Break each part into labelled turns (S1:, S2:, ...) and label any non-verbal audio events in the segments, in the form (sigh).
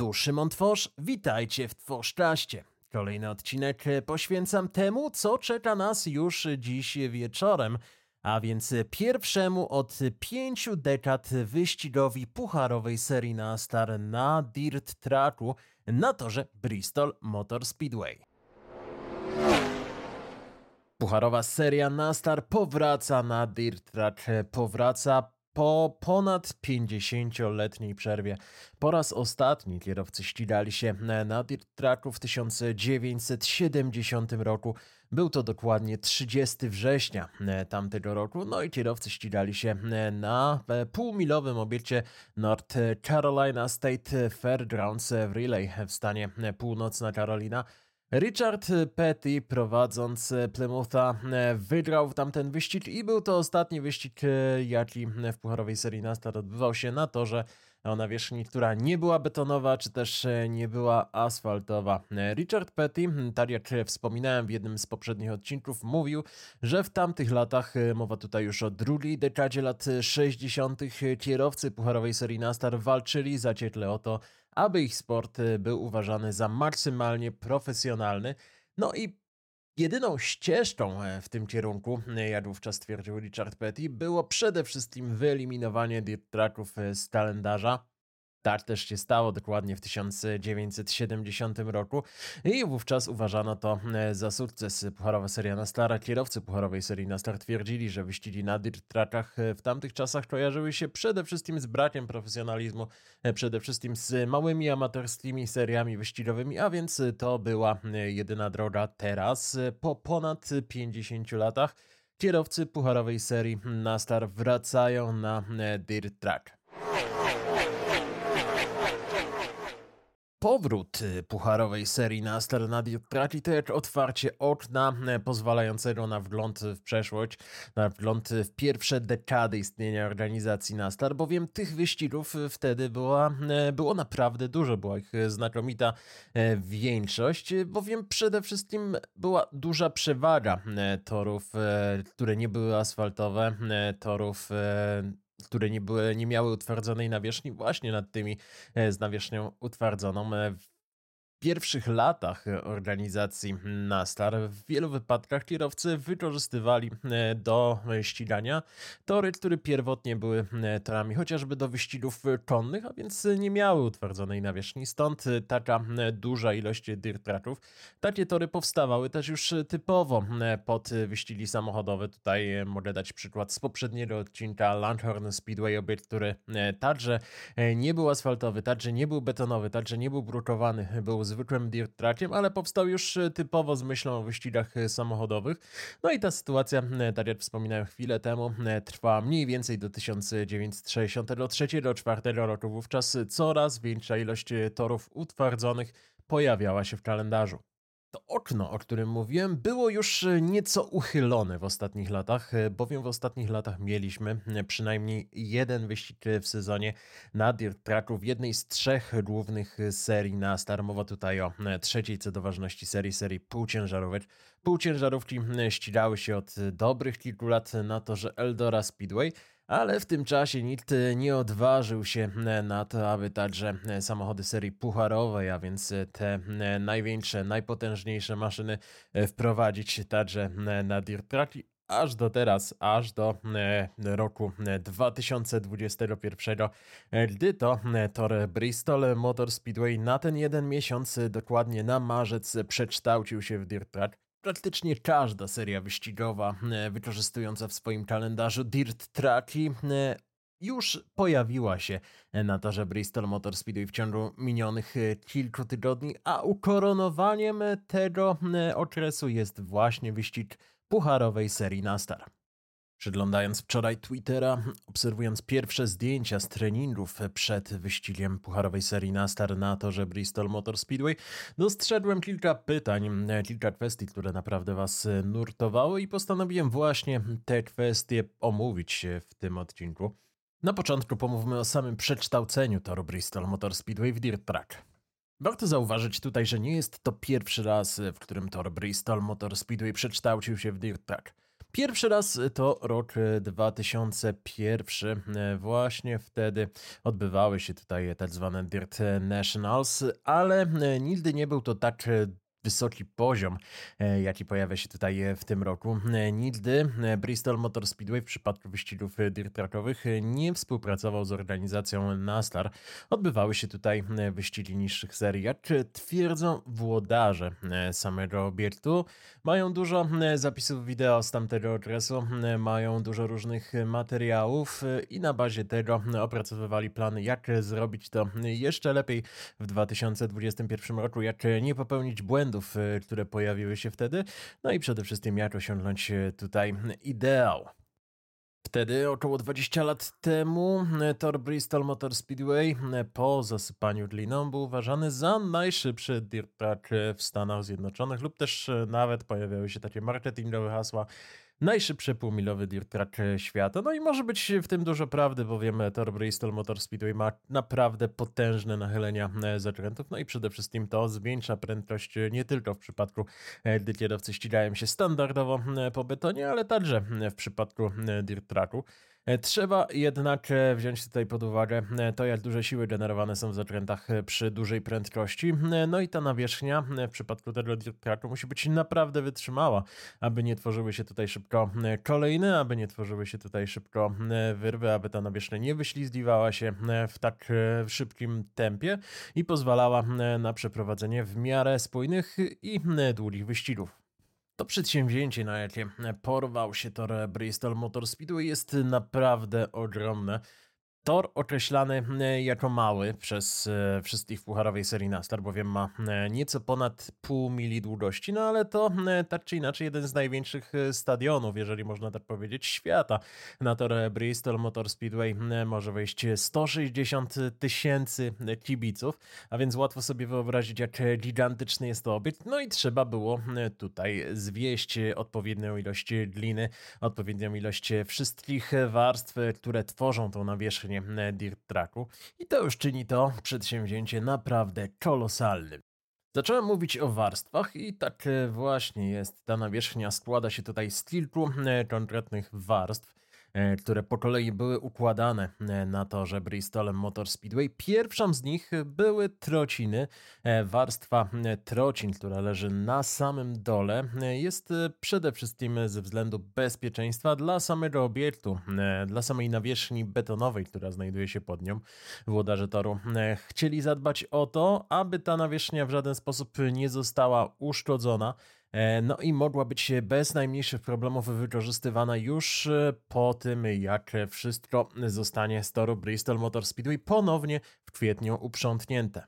S1: Tu Szymon Tworz, witajcie w Tworzczaście. Kolejny odcinek poświęcam temu, co czeka nas już dziś wieczorem, a więc pierwszemu od pięciu dekad wyścigowi pucharowej serii na star na dirt tracku na torze Bristol Motor Speedway. Pucharowa seria Nastar powraca na Dirt Track, powraca po ponad 50-letniej przerwie. Po raz ostatni kierowcy ścigali się na Dirt Tracku w 1970 roku. Był to dokładnie 30 września tamtego roku, no i kierowcy ścigali się na półmilowym obiekcie North Carolina State Fairgrounds w Relay w stanie Północna Carolina. Richard Petty prowadząc Plymoutha wygrał tamten wyścig i był to ostatni wyścig, jaki w pucharowej serii NASCAR odbywał się na torze o nawierzchni, która nie była betonowa, czy też nie była asfaltowa. Richard Petty, tak jak wspominałem w jednym z poprzednich odcinków, mówił, że w tamtych latach, mowa tutaj już o drugiej dekadzie lat 60., kierowcy pucharowej serii NASCAR walczyli zaciekle o to, aby ich sport y, był uważany za maksymalnie profesjonalny. No i jedyną ścieżką e, w tym kierunku, e, jak wówczas twierdził Richard Petty, było przede wszystkim wyeliminowanie dirt tracków e, z kalendarza. Tak też się stało dokładnie w 1970 roku i wówczas uważano to e, za sukces. Pucharowa seria Nastara, kierowcy pucharowej serii Nastar twierdzili, że wyścigi na dirt trackach e, w tamtych czasach kojarzyły się przede wszystkim z brakiem profesjonalizmu, e, przede wszystkim z małymi amatorskimi seriami wyścigowymi, a więc to była jedyna droga teraz, po ponad 50 latach. Kierowcy pucharowej serii Nastar wracają na dirt track. Powrót y, pucharowej serii na Starnadio traci też otwarcie okna e, pozwalającego na wgląd w przeszłość, na wgląd w pierwsze dekady istnienia organizacji Nastar, bowiem tych wyścigów wtedy była, e, było naprawdę dużo, była ich znakomita e, większość, bowiem przede wszystkim była duża przewaga torów, które nie były asfaltowe, torów które nie, były, nie miały utwardzonej nawierzchni, właśnie nad tymi e, z nawierzchnią utwardzoną. E, pierwszych latach organizacji NASTAR w wielu wypadkach kierowcy wykorzystywali e, do ścigania tory, które pierwotnie były e, torami chociażby do wyścigów konnych, a więc nie miały utwardzonej nawierzchni. Stąd taka e, duża ilość dirt tracków. Takie tory powstawały też już typowo pod wyścigi samochodowe. Tutaj mogę dać przykład z poprzedniego odcinka Langhorn Speedway, obiekt, który także nie był asfaltowy, także nie był betonowy, także nie był brukowany, był zwykłym dirt trackiem, ale powstał już e, typowo z myślą o wyścigach e, samochodowych. No i ta sytuacja, e, tak jak wspominałem chwilę temu, trwa mniej więcej do 1963-4 roku. Wówczas coraz większa ilość torów utwardzonych pojawiała się w kalendarzu. To okno, o którym mówiłem, było już e, nieco uchylone w ostatnich latach, e, bowiem w ostatnich latach mieliśmy e, przynajmniej jeden wyścig w sezonie na dirt tracku w jednej z trzech głównych serii na Star. Mowa tutaj o trzeciej co do ważności serii, serii półciężarówek. Półciężarówki ścigały się od dobrych kilku lat na torze Eldora Speedway, ale w tym czasie nikt nie odważył się na to, aby także samochody serii pucharowej, a więc te największe, najpotężniejsze maszyny wprowadzić także na dirt tracki aż do teraz, aż do roku 2021, gdy to tor Bristol Motor Speedway na ten jeden miesiąc, dokładnie na marzec, przekształcił się w dirt track. Praktycznie każda seria wyścigowa e, wykorzystująca w swoim kalendarzu dirt tracki e, już pojawiła się na torze Bristol Motor Speedway w ciągu minionych e, kilku tygodni, a ukoronowaniem tego okresu jest właśnie wyścig pucharowej serii NASTAR. Przeglądając wczoraj Twittera, obserwując pierwsze zdjęcia z treningów przed wyścigiem pucharowej serii NASTAR na torze Bristol Motor Speedway, dostrzegłem kilka pytań, kilka kwestii, które naprawdę Was nurtowały i postanowiłem właśnie te kwestie omówić w tym odcinku. Na początku pomówmy o samym przekształceniu toru Bristol Motor Speedway w Dirt Track. Warto zauważyć tutaj, że nie jest to pierwszy raz, w którym tor Bristol Motor Speedway przekształcił się w Dirt Track. Pierwszy raz to rok 2001. Właśnie wtedy odbywały się tutaj tak zwane Dirt Nationals, ale nigdy nie był to tak wysoki poziom, e, jaki pojawia się tutaj e, w tym roku. E, nigdy Bristol Motor Speedway w przypadku wyścigów dirt trackowych nie współpracował z organizacją NASCAR. Odbywały się tutaj wyścigi niższych serii. Jak twierdzą włodarze samego obiektu, mają dużo zapisów wideo z tamtego okresu, mają dużo różnych materiałów i na bazie tego opracowywali plany, jak zrobić to jeszcze lepiej w 2021 roku, jak nie popełnić błędów błędów, e, które pojawiły się wtedy, no i przede wszystkim jak osiągnąć e, tutaj ideał. Wtedy, około 20 lat temu, e, tor Bristol Motor Speedway po zasypaniu gliną był uważany za najszybszy dirt track w Stanach Zjednoczonych lub też nawet pojawiały się takie marketingowe hasła najszybszy półmilowy dirt track świata. No i może być w tym dużo prawdy, bo wiemy, Tor Bristol Motor Speedway ma naprawdę potężne nachylenia e, zakrętów, no i przede wszystkim to zwiększa prędkość nie tylko w przypadku, e, gdy kierowcy ścigają się standardowo e, po betonie, ale także w przypadku dirt tracku. E, trzeba jednak e, wziąć tutaj pod uwagę e, to, jak duże siły generowane są w zakrętach przy dużej prędkości. No i ta nawierzchnia w przypadku tego tracku musi być naprawdę wytrzymała, aby nie tworzyły się tutaj szybko kolejne, aby nie tworzyły się tutaj szybko wyrwy, aby ta nawierzchnia nie wyślizgiwała się w tak szybkim tempie i pozwalała na przeprowadzenie w miarę spójnych i długich wyścigów. To przedsięwzięcie, na jakie porwał się tor Bristol Motor Speedway jest naprawdę ogromne. Tor określany e, jako mały przez e, wszystkich w pucharowej serii NASCAR, bowiem ma e, nieco ponad pół mili długości, no ale to tak czy inaczej jeden z największych stadionów, jeżeli można tak powiedzieć, świata. Na tor Bristol Motor Speedway może wejść 160 tysięcy kibiców, a więc łatwo sobie wyobrazić, jak gigantyczny jest to obiekt. No i trzeba było tutaj zwieść odpowiednią ilość gliny, odpowiednią ilość wszystkich warstw, które tworzą tą nawierzchnię właśnie Dirt Tracku i to już czyni to przedsięwzięcie naprawdę kolosalnym. Zacząłem mówić o warstwach i tak e, właśnie jest. Ta nawierzchnia składa się tutaj z kilku e, konkretnych warstw. E, które po kolei były układane e, na torze Bristol Motor Speedway. Pierwszą z nich były trociny. E, warstwa trocin, która leży na samym dole, jest przede wszystkim ze względu bezpieczeństwa dla samego obiektu, dla samej nawierzchni betonowej, która znajduje się pod nią. Włodarze toru chcieli zadbać o to, aby ta nawierzchnia w żaden sposób nie została uszkodzona. E, no i mogła być bez najmniejszych problemów wykorzystywana już e, po tym, jak wszystko zostanie z toru Bristol Motor Speedway ponownie w kwietniu uprzątnięte.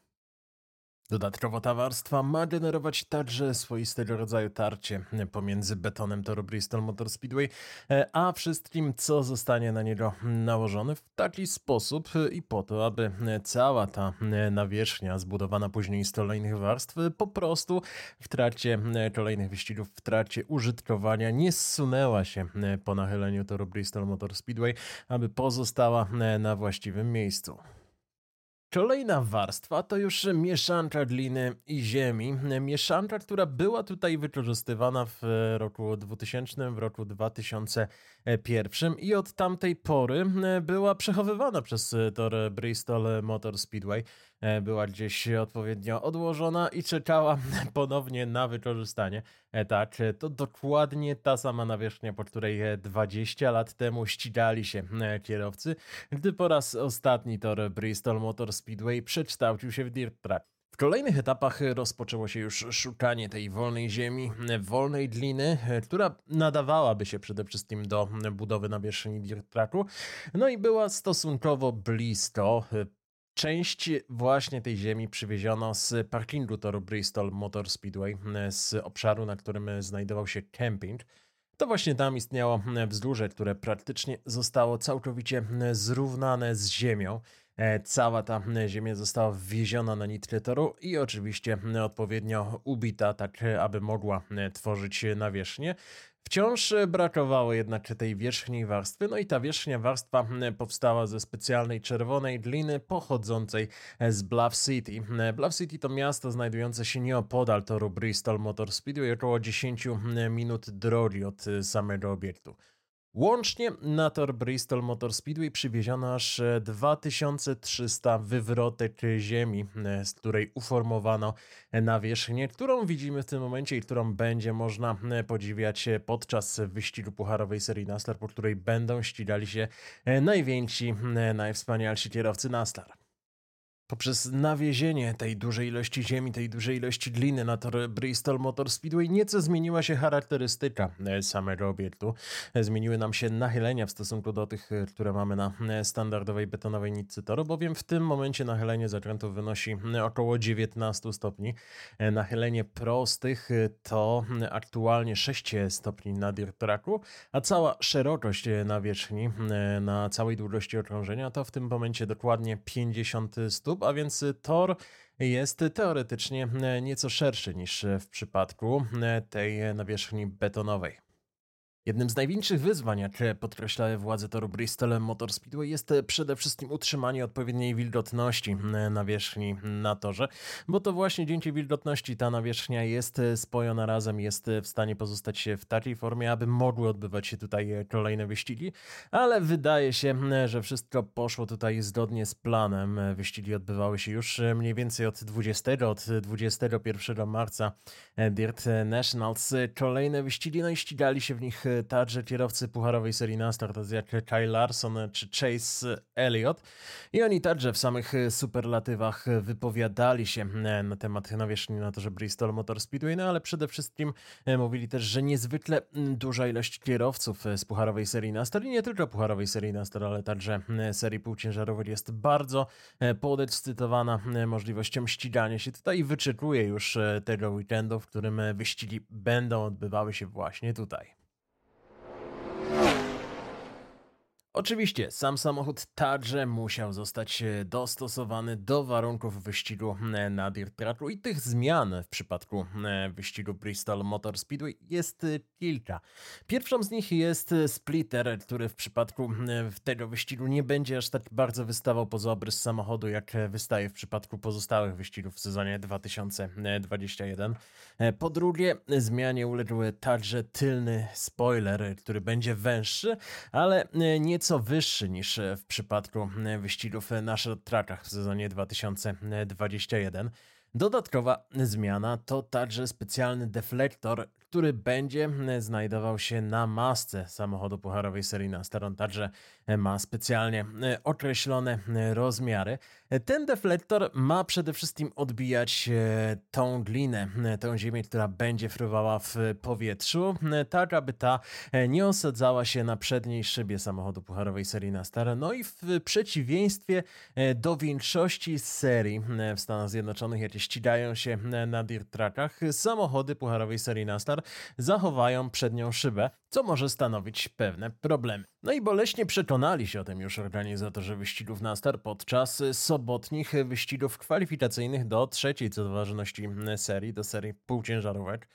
S1: Dodatkowo ta warstwa ma generować także swoistego rodzaju tarcie pomiędzy betonem toru Bristol Motor Speedway, e, a wszystkim, co zostanie na niego nałożone w taki sposób i po to, aby cała ta nawierzchnia zbudowana później z kolejnych warstw po prostu w trakcie kolejnych wyścigów, w trakcie użytkowania nie zsunęła się po nachyleniu toru Bristol Motor Speedway, aby pozostała na właściwym miejscu. Kolejna warstwa to już mieszanka gliny i ziemi. Mieszanka, która była tutaj wykorzystywana w roku 2000, w roku 2001 i od tamtej pory była przechowywana przez tor Bristol Motor Speedway. E, była gdzieś odpowiednio odłożona i czekała (laughs) ponownie na wykorzystanie. E, tak, e, to dokładnie ta sama nawierzchnia, po której 20 lat temu ścigali się kierowcy, gdy po raz ostatni tor Bristol Motor Speedway przekształcił się w dirt track. W kolejnych etapach rozpoczęło się już szukanie tej wolnej ziemi, wolnej gliny, która nadawałaby się przede wszystkim do budowy nawierzchni dirt tracku. No i była stosunkowo blisko Część właśnie tej ziemi przywieziono z parkingu toru Bristol Motor Speedway, z obszaru, na którym znajdował się camping. To właśnie tam istniało wzgórze, które praktycznie zostało całkowicie zrównane z ziemią. E, Cała ta ziemia została wwieziona na nitry toru i oczywiście odpowiednio ubita, tak aby mogła tworzyć nawierzchnię. Wciąż brakowało jednak tej wierzchniej warstwy, no i ta wierzchnia warstwa powstała ze specjalnej czerwonej gliny pochodzącej e, z Bluff City. Bluff City to miasto znajdujące się nieopodal toru Bristol Motor Speedway, około 10 minut drogi od e, samego obiektu. Łącznie na tor Bristol Motor Speedway przywieziono aż e, 2300 wywrotek ziemi, e, z której uformowano e, nawierzchnię, którą widzimy w tym momencie i którą będzie można e, podziwiać e, podczas wyścigu pucharowej serii NASCAR, po której będą ścigali się e, najwięksi, e, najwspanialsi kierowcy NASCAR. Poprzez nawiezienie tej dużej ilości ziemi, tej dużej ilości gliny na tor Bristol Motor Speedway nieco zmieniła się charakterystyka e, samego obiektu. E, Zmieniły nam się nachylenia w stosunku do tych, e, które mamy na standardowej betonowej nitce toru, bowiem w tym momencie nachylenie zakrętów wynosi około 19 stopni. Nachylenie prostych to aktualnie 6 stopni na dirt tracku, a cała szerokość nawierzchni na całej długości okrążenia to w tym momencie dokładnie 50 stóp, a więc tor jest teoretycznie nieco szerszy niż w przypadku tej nawierzchni betonowej. Jednym z największych wyzwań, jak podkreślały władze toru Bristol Motor Speedway, jest przede wszystkim utrzymanie odpowiedniej wilgotności nawierzchni na torze, bo to właśnie dzięki wilgotności ta nawierzchnia jest spojona razem, jest w stanie pozostać w takiej formie, aby mogły odbywać się tutaj kolejne wyścigi, ale wydaje się, że wszystko poszło tutaj zgodnie z planem. Wyścigi odbywały się już mniej więcej od 20, od 21 marca Dirt Nationals. Kolejne wyścigi, no i ścigali się w nich także kierowcy pucharowej serii NASCAR, tacy jak Kyle Larson czy Chase Elliott. I oni także w samych superlatywach wypowiadali się na temat nawierzchni na torze Bristol Motor Speedway, no ale przede wszystkim mówili też, że niezwykle duża ilość kierowców z pucharowej serii NASCAR i nie tylko pucharowej serii NASCAR, ale także serii półciężarowej jest bardzo podekscytowana możliwością ścigania się tutaj i wyczekuje już tego weekendu, w którym wyścigi będą odbywały się właśnie tutaj. Oczywiście, sam samochód także musiał zostać e, dostosowany do warunków wyścigu e, na dirt tracku i tych zmian w przypadku e, wyścigu Bristol Motor Speedway jest kilka. Pierwszą z nich jest splitter, który w przypadku tego wyścigu nie będzie aż tak bardzo wystawał poza obrys samochodu, jak wystaje w przypadku pozostałych wyścigów w sezonie 2021. E, Po drugie, zmianie uległ także tylny spoiler, który będzie węższy, ale e, nieco wyższy niż e, w przypadku e, wyścigów na short trackach w sezonie 2021. Dodatkowa zmiana to także specjalny deflektor, który będzie e, znajdował się na masce samochodu pucharowej serii NASCAR. On także e, ma specjalnie e, określone e, rozmiary. Ten deflektor ma przede wszystkim odbijać tą glinę, tę ziemię, która będzie fruwała w powietrzu, tak aby ta nie osadzała się na przedniej szybie samochodu pucharowej serii NASCAR. No i w przeciwieństwie do większości serii w Stanach Zjednoczonych, jakie ścigają się na dirt trackach, samochody pucharowej serii Zachowają przednią szybę, co może stanowić pewne problemy. No i boleśnie przekonali się o tym już organizatorzy wyścigów NASCAR podczas sobotnich wyścigów kwalifikacyjnych do trzeciej co do ważności serii, do serii półciężarówek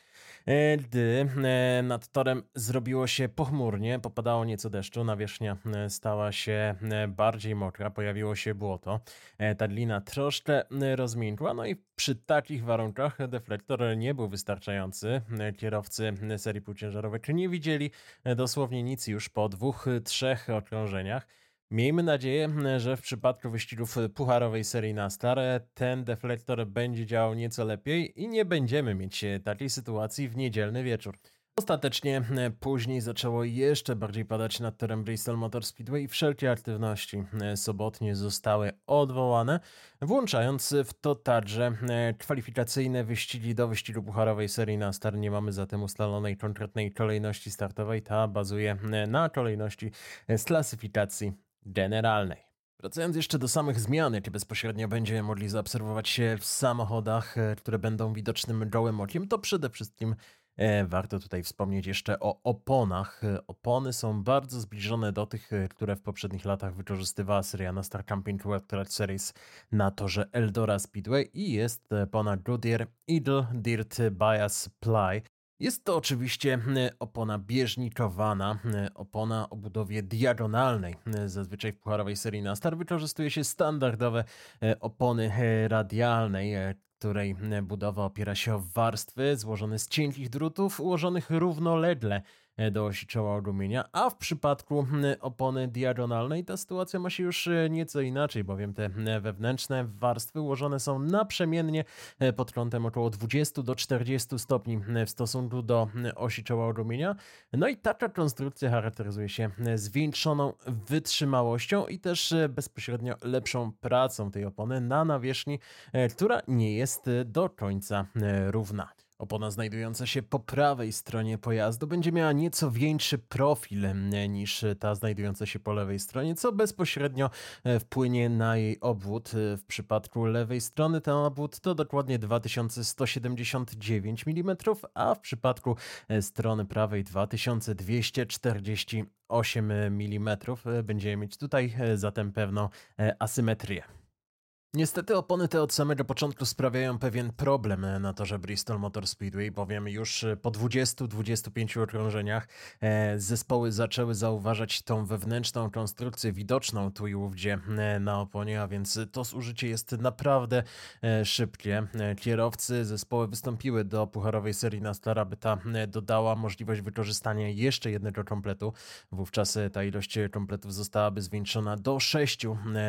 S1: gdy e, nad torem zrobiło się pochmurnie, popadało nieco deszczu, nawierzchnia e, stała się e, bardziej mokra, pojawiło się błoto, e, ta glina troszkę e, rozmiękła, no i przy takich warunkach deflektor nie był wystarczający. E, Kierowcy e, serii półciężarówek nie widzieli e, dosłownie nic już po dwóch, e, trzech okrążeniach. Miejmy nadzieję, że w przypadku wyścigów pucharowej serii NASCAR e, ten deflektor będzie działał nieco lepiej i nie będziemy mieć e, takiej sytuacji w niedzielny wieczór. Ostatecznie e, później zaczęło jeszcze bardziej padać nad torem Bristol Motor Speedway i wszelkie aktywności e, sobotnie zostały odwołane, włączając w to także e, kwalifikacyjne wyścigi do wyścigu pucharowej serii NASCAR. Nie mamy zatem ustalonej konkretnej kolejności startowej, ta bazuje e, na kolejności e, z klasyfikacji generalnej. Wracając jeszcze do samych zmian, jakie bezpośrednio będziemy mogli zaobserwować się w samochodach, e, które będą widocznym gołym okiem, to przede wszystkim E, Warto tutaj wspomnieć jeszcze o oponach. E, Opony są bardzo zbliżone do tych, które w poprzednich latach wykorzystywała seria na Star Camping World Track Series na torze Eldora Speedway i jest opona Goodyear Eagle Dirt Bias Ply. Jest to oczywiście opona bieżnikowana, opona o budowie diagonalnej. Zazwyczaj w pucharowej serii Nastar wykorzystuje się standardowe e, opony e, radialnej, e, której budowa opiera się o warstwy złożone z cienkich drutów ułożonych równolegle do osi czoła ogumienia, a w przypadku m, opony diagonalnej ta sytuacja ma się już e, nieco inaczej, bowiem te m, wewnętrzne warstwy ułożone są naprzemiennie e, pod kątem około 20 do 40 stopni m, w stosunku do osi czoła ogumienia. No i taka konstrukcja charakteryzuje się zwiększoną wytrzymałością i też e, bezpośrednio lepszą pracą tej opony na nawierzchni, e, która nie jest e, do końca e, równa. Opona znajdująca się po prawej stronie pojazdu będzie miała nieco większy profil em, niż ta znajdująca się po lewej stronie, co bezpośrednio e, wpłynie na jej obwód. E, W przypadku lewej strony ten obwód to dokładnie 2179 mm, a w przypadku e, strony prawej 2248 mm. Będziemy mieć tutaj e, zatem pewną e, asymetrię. Niestety opony te od samego początku sprawiają pewien problem na torze Bristol Motor Speedway, bowiem już e, po 20-25 okrążeniach e, zespoły zaczęły zauważać tą wewnętrzną konstrukcję widoczną tu i ówdzie e, na oponie, a więc to zużycie jest naprawdę szybkie. Kierowcy zespoły wystąpiły do pucharowej serii NASCAR, aby ta dodała możliwość wykorzystania jeszcze jednego kompletu. Wówczas ta ilość kompletów zostałaby zwiększona do 6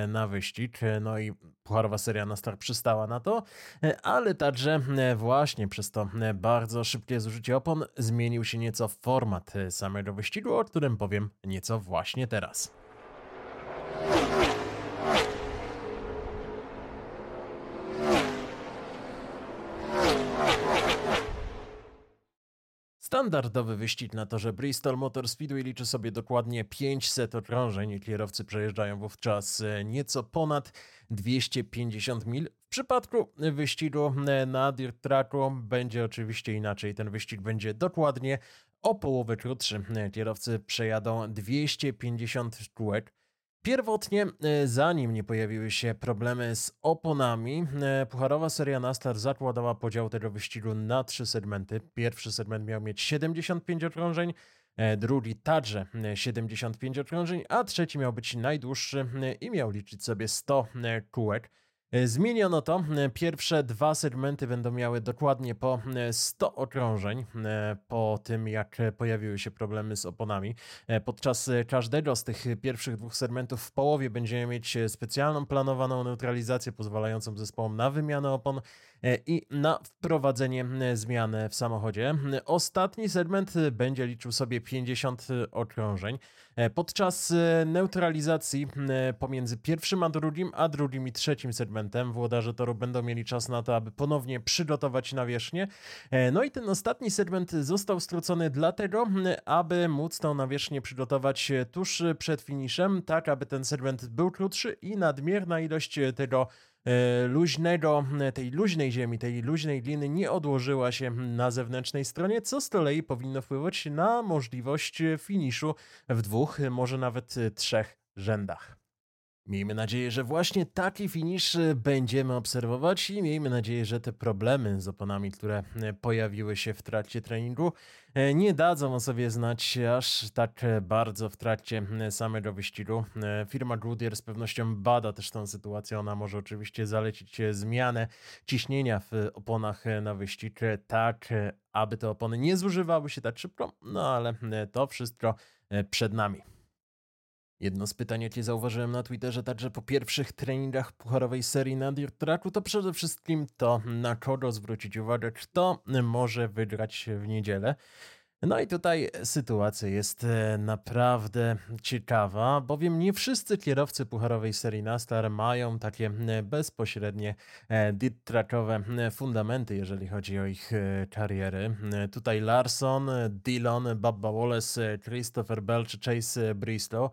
S1: na wyścig. No i pucharowa seria NASCAR przystała na to, e, ale także e, właśnie przez to e, bardzo szybkie zużycie opon zmienił się nieco format samego wyścigu, o którym powiem nieco właśnie teraz. Standardowy wyścig na torze Bristol Motor Speedway liczy sobie dokładnie 500 okrążeń. Kierowcy przejeżdżają wówczas e, nieco ponad 250 mil. W przypadku wyścigu e, na dirt tracku będzie oczywiście inaczej. Ten wyścig będzie dokładnie o połowę krótszy. E, Kierowcy przejadą 250 kółek. Pierwotnie, e, zanim nie pojawiły się problemy z oponami, e, pucharowa seria Nastar zakładała podział tego wyścigu na trzy segmenty. Pierwszy segment miał mieć 75 okrążeń, e, drugi także e, 75 okrążeń, a trzeci miał być najdłuższy i miał liczyć sobie 100 e, kółek. E, Zmieniono to. E, Pierwsze dwa segmenty będą miały dokładnie po e, 100 okrążeń e, po tym, jak pojawiły się problemy z oponami. Podczas każdego z tych pierwszych dwóch segmentów w połowie będziemy mieć specjalną planowaną neutralizację pozwalającą zespołom na wymianę opon i na wprowadzenie e, zmian w samochodzie. E, Ostatni segment e, będzie liczył sobie 50 okrążeń. E, Podczas e, neutralizacji e, pomiędzy pierwszym a drugim, a drugim i trzecim segmentem włodarze toru będą mieli czas na to, aby ponownie przygotować nawierzchnię. E, No i ten ostatni segment został skrócony dlatego, aby móc tą nawierzchnię przygotować e, tuż przed finiszem, tak aby ten segment był krótszy i nadmierna ilość e, tego e, luźnego, e, tej luźnej ziemi, tej luźnej gliny nie odłożyła się na zewnętrznej stronie, co z kolei powinno wpływać na możliwość e, finiszu w dwóch, e, może nawet trzech rzędach. Miejmy nadzieję, że właśnie taki finisz e, będziemy obserwować i miejmy nadzieję, że te problemy z oponami, które e, pojawiły się w trakcie treningu, e, nie dadzą o sobie znać aż tak bardzo w trakcie samego wyścigu. Firma Goodyear z pewnością bada też tą sytuację. Ona może oczywiście zalecić zmianę ciśnienia w oponach na wyścig, tak aby te opony nie zużywały się tak szybko, no ale to wszystko przed nami. Jedno z pytań, jakie zauważyłem na Twitterze także po pierwszych treningach pucharowej serii na Dirt Tracku, to przede wszystkim to, na kogo zwrócić uwagę, kto może wygrać w niedzielę. No i tutaj sytuacja jest e, naprawdę ciekawa, bowiem nie wszyscy kierowcy pucharowej serii NASCAR mają takie e, bezpośrednie e, dirt trackowe e, fundamenty, jeżeli chodzi o ich kariery. Tutaj Larson, Dillon, Bubba Wallace, Christopher Bell czy Chase Bristow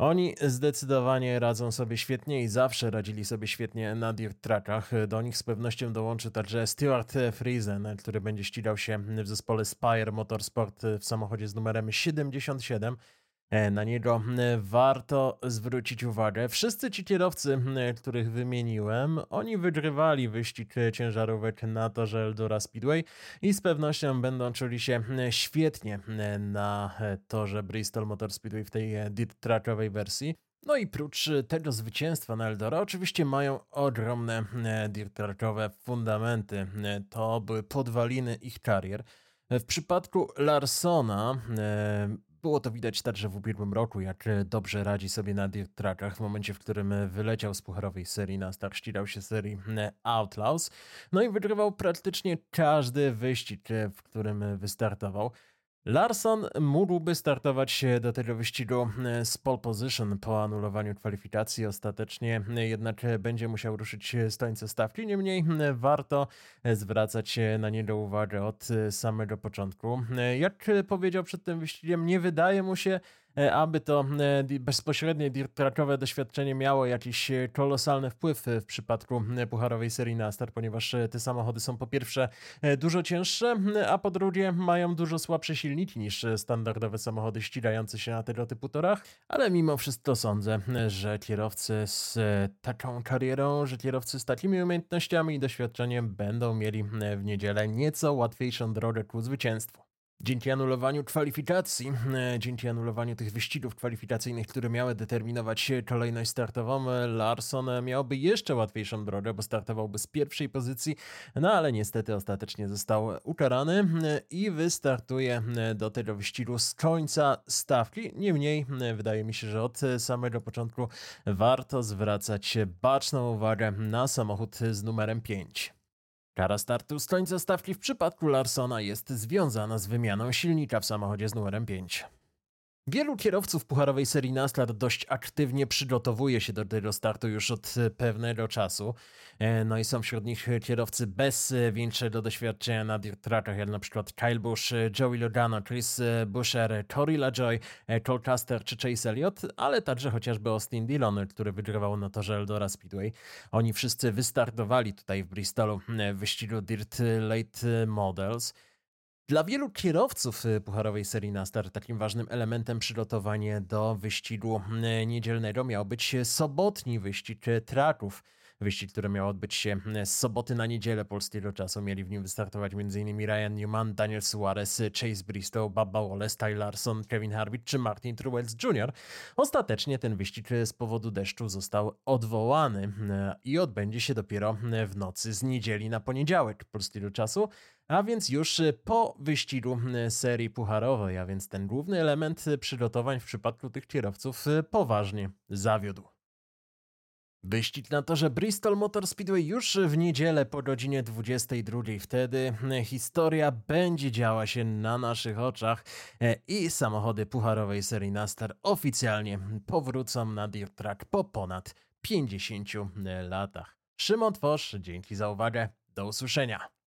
S1: Oni zdecydowanie radzą sobie świetnie i zawsze radzili sobie świetnie na dirt trackach. Do nich z pewnością dołączy także Stuart Friesen, który będzie ścigał się w zespole Spire Motorsport w samochodzie z numerem 77. E, na niego warto zwrócić uwagę. Wszyscy ci kierowcy, których wymieniłem, oni wygrywali wyścig ciężarówek na torze Eldora Speedway i z pewnością będą czuli się świetnie na torze Bristol Motor Speedway w tej dirt trackowej wersji. No i prócz tego zwycięstwa na Eldora, oczywiście mają ogromne dirt trackowe fundamenty. To były podwaliny ich karier. W przypadku Larsona było to widać także w ubiegłym roku, jak dobrze radzi sobie na dirt trackach w momencie, w którym wyleciał z pucharowej serii na start, ścigał się serii Outlaws, no i wygrywał praktycznie każdy wyścig, w którym wystartował. Larson mógłby startować do tego wyścigu e, z pole position po anulowaniu kwalifikacji. Ostatecznie e, jednak będzie musiał ruszyć z końca stawki. Niemniej e, warto zwracać na niego uwagę od samego początku. Jak powiedział przed tym wyścigiem, nie wydaje mu się, E, aby to e, bezpośrednie dirt trackowe doświadczenie miało jakiś e, kolosalny wpływ w przypadku pucharowej serii Nastar, ponieważ te samochody są po pierwsze dużo cięższe, a po drugie mają dużo słabsze silniki niż standardowe samochody ścigające się na tego typu torach, ale mimo wszystko sądzę, że kierowcy z taką karierą, że kierowcy z takimi umiejętnościami i doświadczeniem będą mieli w niedzielę nieco łatwiejszą drogę ku zwycięstwu. Dzięki anulowaniu kwalifikacji, e, dzięki anulowaniu tych wyścigów kwalifikacyjnych, które miały determinować kolejność startową, e, Larson miałby jeszcze łatwiejszą drogę, bo startowałby z pierwszej pozycji, no ale niestety ostatecznie został ukarany e, i wystartuje do tego wyścigu z końca stawki. Niemniej, wydaje mi się, że od samego początku warto zwracać baczną uwagę na samochód z numerem 5. Kara startu z końca stawki w przypadku Larsona jest związana z wymianą silnika w samochodzie z numerem 5. Wielu kierowców pucharowej serii NASCAR dość aktywnie przygotowuje się do tego startu już od pewnego czasu. E, no i są wśród nich kierowcy bez większego doświadczenia na dirt trackach, jak na przykład Kyle Busch, Joey Logano, Chris Busher, Tori LaJoy, e, Cole Custer czy Chase Elliott, ale także chociażby Austin Dillon, który wygrywał na torze Eldora Speedway. Oni wszyscy wystartowali tutaj w Bristolu w wyścigu Dirt Late Models. Dla wielu kierowców y, pucharowej serii NASCAR takim ważnym elementem przygotowania do wyścigu y, niedzielnego miał być sobotni wyścig y, traków. Wyścig, który miał odbyć się z soboty na niedzielę polskiego czasu. Mieli w nim wystartować m.in. Ryan Newman, Daniel Suarez, Chase Bristow, Bubba Wallace, Ty Larson, Kevin Harvick czy Martin Truex Jr. Ostatecznie ten wyścig z powodu deszczu został odwołany i odbędzie się dopiero w nocy z niedzieli na poniedziałek polskiego czasu a więc już y, po wyścigu y, serii pucharowej, a więc ten główny element y, przygotowań w przypadku tych kierowców poważnie zawiódł. Wyścig na torze Bristol Motor Speedway już w niedzielę po godzinie 22. Wtedy historia będzie działa się na naszych oczach i samochody pucharowej serii NASCAR oficjalnie powrócą na dirt track po ponad 50 latach. Szymon Tworz, dzięki za uwagę. Do usłyszenia.